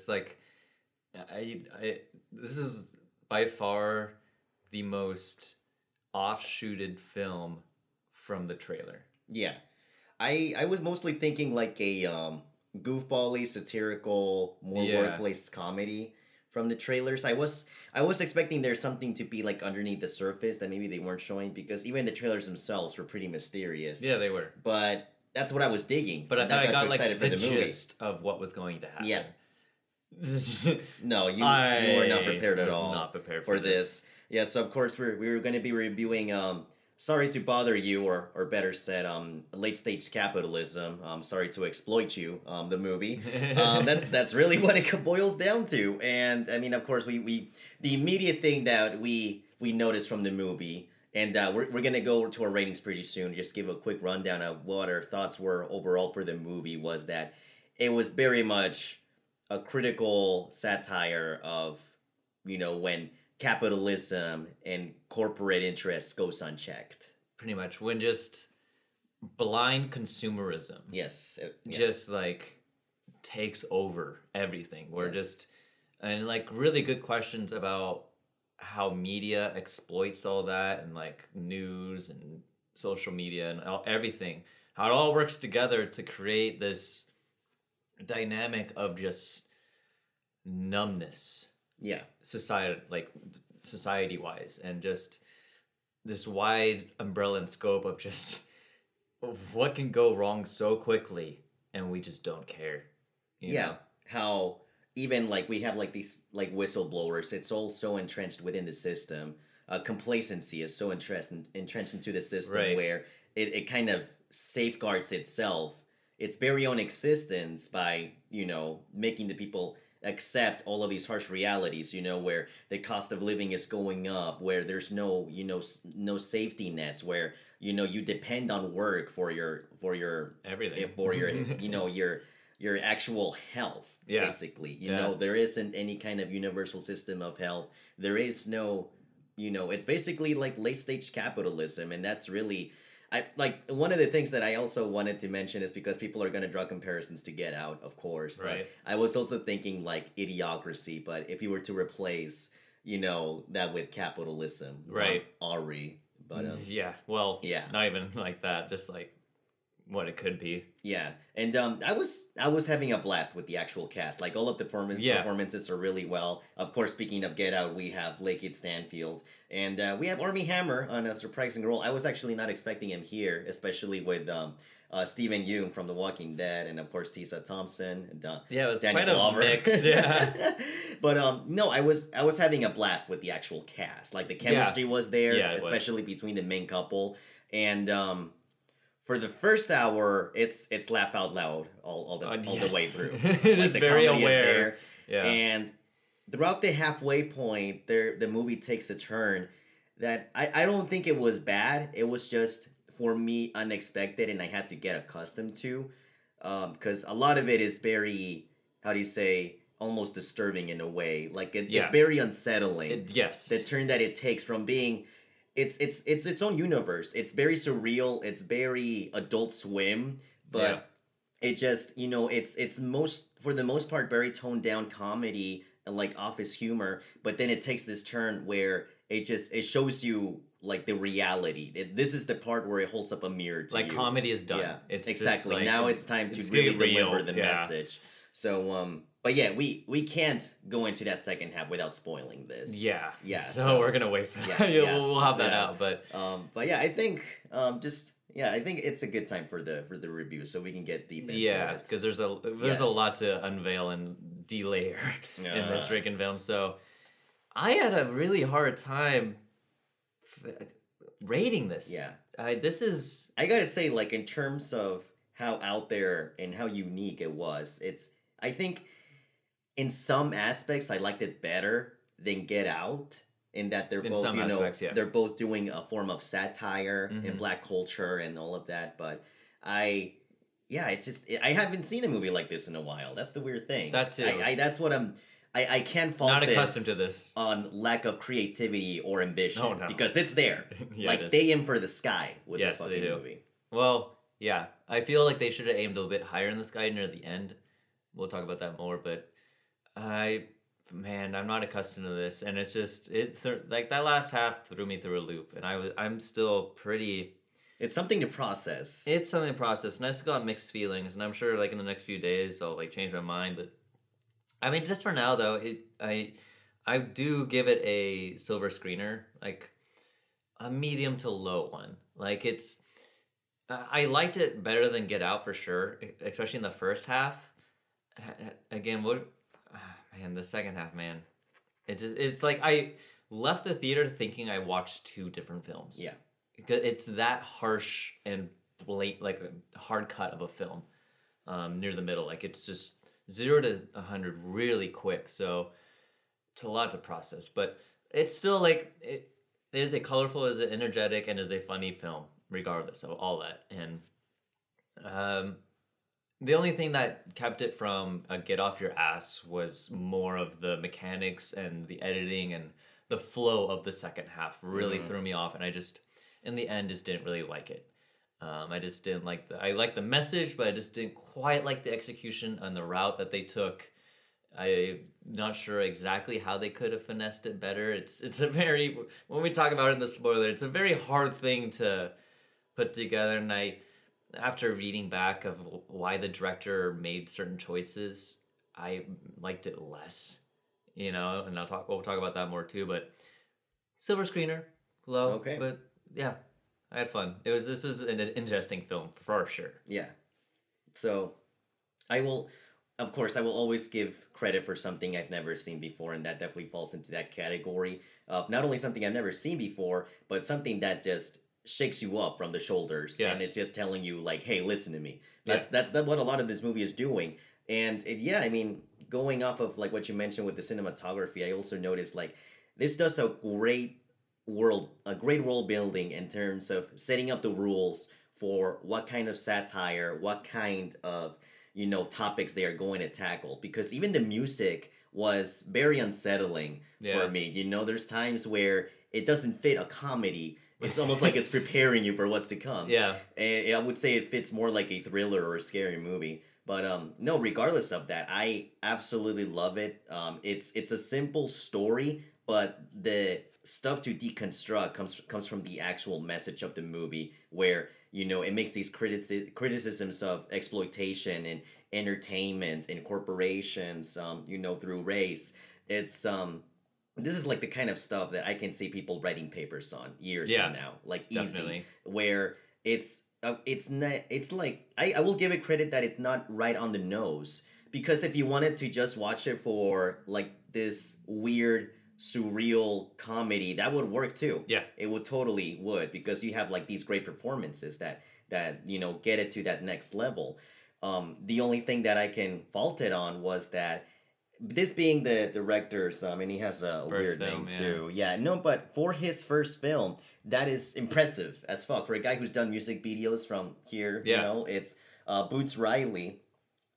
Just like I I this is by far the most offshooted film from the trailer. Yeah. I I was mostly thinking like a um goofbally satirical more Yeah. workplace comedy from the trailers. I was I was expecting there's something to be like underneath the surface that maybe they weren't showing because even the trailers themselves were pretty mysterious. Yeah, they were. But that's what I was digging. But I and thought that I got too like excited the, for the movie. gist of what was going to happen. Yeah. This No, you, you were not prepared at all Not prepared for for, this. Yeah, so of course we're we were going to be reviewing um Sorry to bother you, or or better said, um, late stage capitalism. Um, sorry to exploit you. Um, the movie. um, that's that's really what it boils down to. And I mean, of course, we we the immediate thing that we we noticed from the movie, and uh, we're we're gonna go to our ratings pretty soon. Just give a quick rundown of what our thoughts were overall for the movie. Was that it was very much a critical satire of you know when capitalism and corporate interest goes unchecked. Pretty much when just blind consumerism Yes. it- yeah. just like takes over everything. We're Yes. just and like really good questions about how media exploits all that and like news and social media and all, everything. How it all works together to create this dynamic of just numbness yeah. society like society wise and just this wide umbrella and scope of just what can go wrong so quickly and we just don't care yeah know? how even like we have like these like whistleblowers it's all so entrenched within the system uh, complacency is so entrenched entrenched into the system Right. where it, it kind of safeguards itself its very own existence by you know making the people accept all of these harsh realities you know where the cost of living is going up where there's no you know no safety nets where you know you depend on work for your for your everything eh, for your you know your your actual health Yeah. basically you Yeah. know there isn't any kind of universal system of health there is no you know it's basically like late stage capitalism and that's really I like one of the things that I also wanted to mention is because people are going to draw comparisons to Get Out, of course. Right. I was also thinking like idiocracy, but if you were to replace, you know, that with capitalism, Right. Ari, but um, yeah well Yeah. not even like that just like what it could be Yeah, and um, I was I was having a blast with the actual cast. Like all of the perform- Yeah. performances are really well. Of course, speaking of Get Out, we have Lakeith Stanfield, and uh, we have Armie Hammer on a surprising role. I was actually not expecting him here, especially with um, uh, Steven Yeun from The Walking Dead, and of course Tessa Thompson and uh, yeah it was Danny quite a mix yeah but um, no, I was I was having a blast with the actual cast. Like the chemistry was there, Yeah, it was. especially between the main couple. And um, for the first hour, it's it's laugh out loud all, all the Uh, all the way through. it Like, is very aware there. yeah And throughout the halfway point, there the movie takes a turn that I, I don't think it was bad. It was just for me unexpected and I had to get accustomed to. Um, because a lot of it is very how do you say almost disturbing in a way. Like it, Yeah. it's very unsettling It- yes the turn that it takes from being it's it's it's its own universe. It's very surreal. It's very Adult Swim, but it just you know it's it's most for the most part very toned down comedy and like office humor. But then it takes this turn where it just it shows you like the reality. It, this is the part where it holds up a mirror to like you. comedy is done Yeah, it's just, exactly. like, now it's time to really real, deliver the yeah. message. So um, but yeah, we we can't go into that second half without spoiling this. yeah. Yeah, so, so- we're gonna wait for Yeah, that. Yeah, yes, we'll, we'll have that yeah. out but Um, but yeah, I think um, just yeah, I think it's a good time for the for the review, so we can get deep into yeah because there's a there's a lot to unveil and delayer in this freaking film. So i had a really hard time f- rating this. Yeah, I, this is I gotta say, like in terms of how out there and how unique it was, it's I think in some aspects I liked it better than Get Out. In that they're In both, you know, aspects, yeah. they're both doing a form of satire in Mhm. black culture and all of that. But I, yeah, it's just I haven't seen a movie like this in a while. That's the weird thing. That too. I, I that's what I'm. I I can't fault not this accustomed to this on lack of creativity or ambition Oh, no. because it's there. yeah, like it is. they aim for the sky with Yes, this fucking movie. Well, yeah, I feel like they should have aimed a little bit higher in the sky near the end, we'll talk about that more. But I, man, I'm not accustomed to this, and it's just it th- like that last half threw me through a loop, and I was I'm still pretty. It's something to process. It's something to process, and I still got mixed feelings, and I'm sure like in the next few days I'll like change my mind. But I mean, just for now though, it I I do give it a silver screener, like a medium to low one. Like it's I liked it better than Get Out for sure, especially in the first half. Again, what man, the second half, man. It's just, it's like I left the theater thinking I watched two different films. yeah. It's that harsh and late like a hard cut of a film um, near the middle. Like it's just zero to a hundred really quick. So it's a lot to process, but it's still like it is a colorful, is it energetic, and is a funny film, regardless of all that. And um, the only thing that kept it from a get off your ass was more of the mechanics and the editing and the flow of the second half really Mhm. threw me off, and I just in the end just didn't really like it. Um, I just didn't like the I like the message, but I just didn't quite like the execution and the route that they took. I'm not sure exactly how they could have finessed it better. It's it's a very when we talk about it in the spoiler, it's a very hard thing to put together. And I, after reading back of why the director made certain choices, I liked it less. You know, and I'll talk. We'll talk about that more too. But silver screener, low. Okay. But yeah, I had fun. It was this is an interesting film for sure. Yeah. So, I will, of course, I will always give credit for something I've never seen before, and that definitely falls into that category of not only something I've never seen before, but something that just shakes you up from the shoulders, Yeah. and it's just telling you like, "Hey, listen to me." Yeah. That's that's what a lot of this movie is doing, and it, yeah, I mean, going off of like what you mentioned with the cinematography, I also noticed like this does a great world a great world building in terms of setting up the rules for what kind of satire what kind of you know topics they are going to tackle because even the music was very unsettling Yeah. for me you know there's times where it doesn't fit a comedy it's almost like it's preparing you for what's to come Yeah. and I would say it fits more like a thriller or a scary movie. But um, no, regardless of that, I absolutely love it. Um, it's it's a simple story, but the stuff to deconstruct comes comes from the actual message of the movie, where you know it makes these critici- criticisms of exploitation and entertainment and corporations, um, you know, through race. It's um, this is like the kind of stuff that I can see people writing papers on years Yeah, from now, like easy Definitely. where it's uh, it's not it's like I, I will give it credit that it's not right on the nose because if you wanted to just watch it for like this weird surreal comedy that would work too Yeah. it would totally would because you have like these great performances that that you know get it to that next level um the only thing that i can fault it on was that this being the director's I mean, he has a First weird film, name yeah. too yeah no but for his first film that is impressive as fuck for a guy who's done music videos from here you Yeah. know it's uh boots riley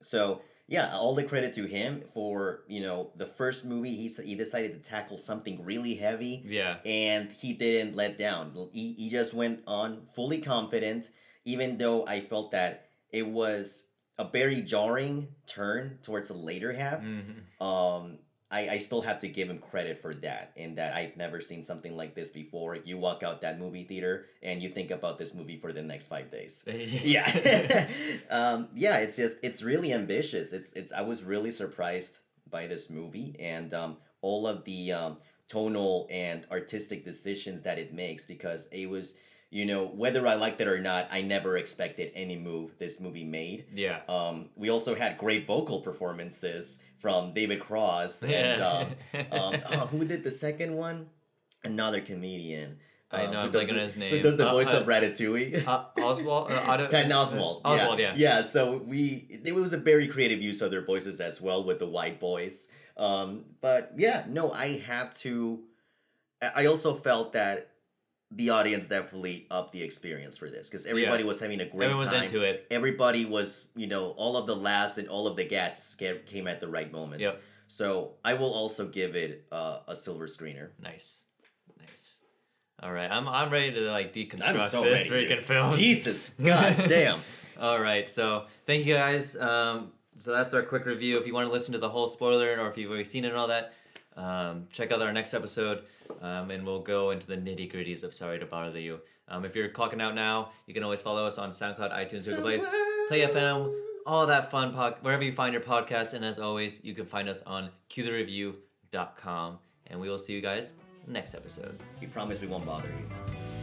so yeah all the credit to him for you know the first movie he, he decided to tackle something really heavy Yeah. and he didn't let down. He, he just went on fully confident, even though I felt that it was a very jarring turn towards the later half. hmm Um, I, I still have to give him credit for that, in that I've never seen something like this before. You walk out that movie theater and you think about this movie for the next five days. Yeah, um, yeah. It's just it's really ambitious. It's it's. I was really surprised by this movie and um, all of the um, tonal and artistic decisions that it makes because it was you know whether I liked it or not, I never expected any move this movie made. yeah. Um, we also had great vocal performances from David Cross and um, um, oh, who did the second one? Another comedian. I um, know, who I'm does blanking on the- his Who does the Uh, voice uh, of Ratatouille? uh, Oswalt. Uh, Patton Oswalt. Oswalt. Yeah. Yeah. So we it was a very creative use of their voices as well with the white boys. Um, but yeah, no, I have to. I also felt that the audience definitely upped the experience for this because everybody was having a great Everyone was time. into it. Everybody was, you know, all of the laughs and all of the gasps came at the right moments. Yep. So I will also give it uh, a silver screener. Nice. Nice. All right. I'm I'm ready to like deconstruct so this ready, freaking dude. film. Jesus, god damn. All right. So thank you guys. Um, so that's our quick review. If you want to listen to the whole spoiler, or if you've already seen it and all that, um, check out our next episode, um, and we'll go into the nitty gritties of Sorry to Bother You. Um, if you're clocking out now, you can always follow us on SoundCloud, iTunes, Google Play, Play FM, all that fun pod, wherever you find your podcast. And as always, you can find us on cuethereview.com. And we will see you guys next episode. We promise we won't bother you.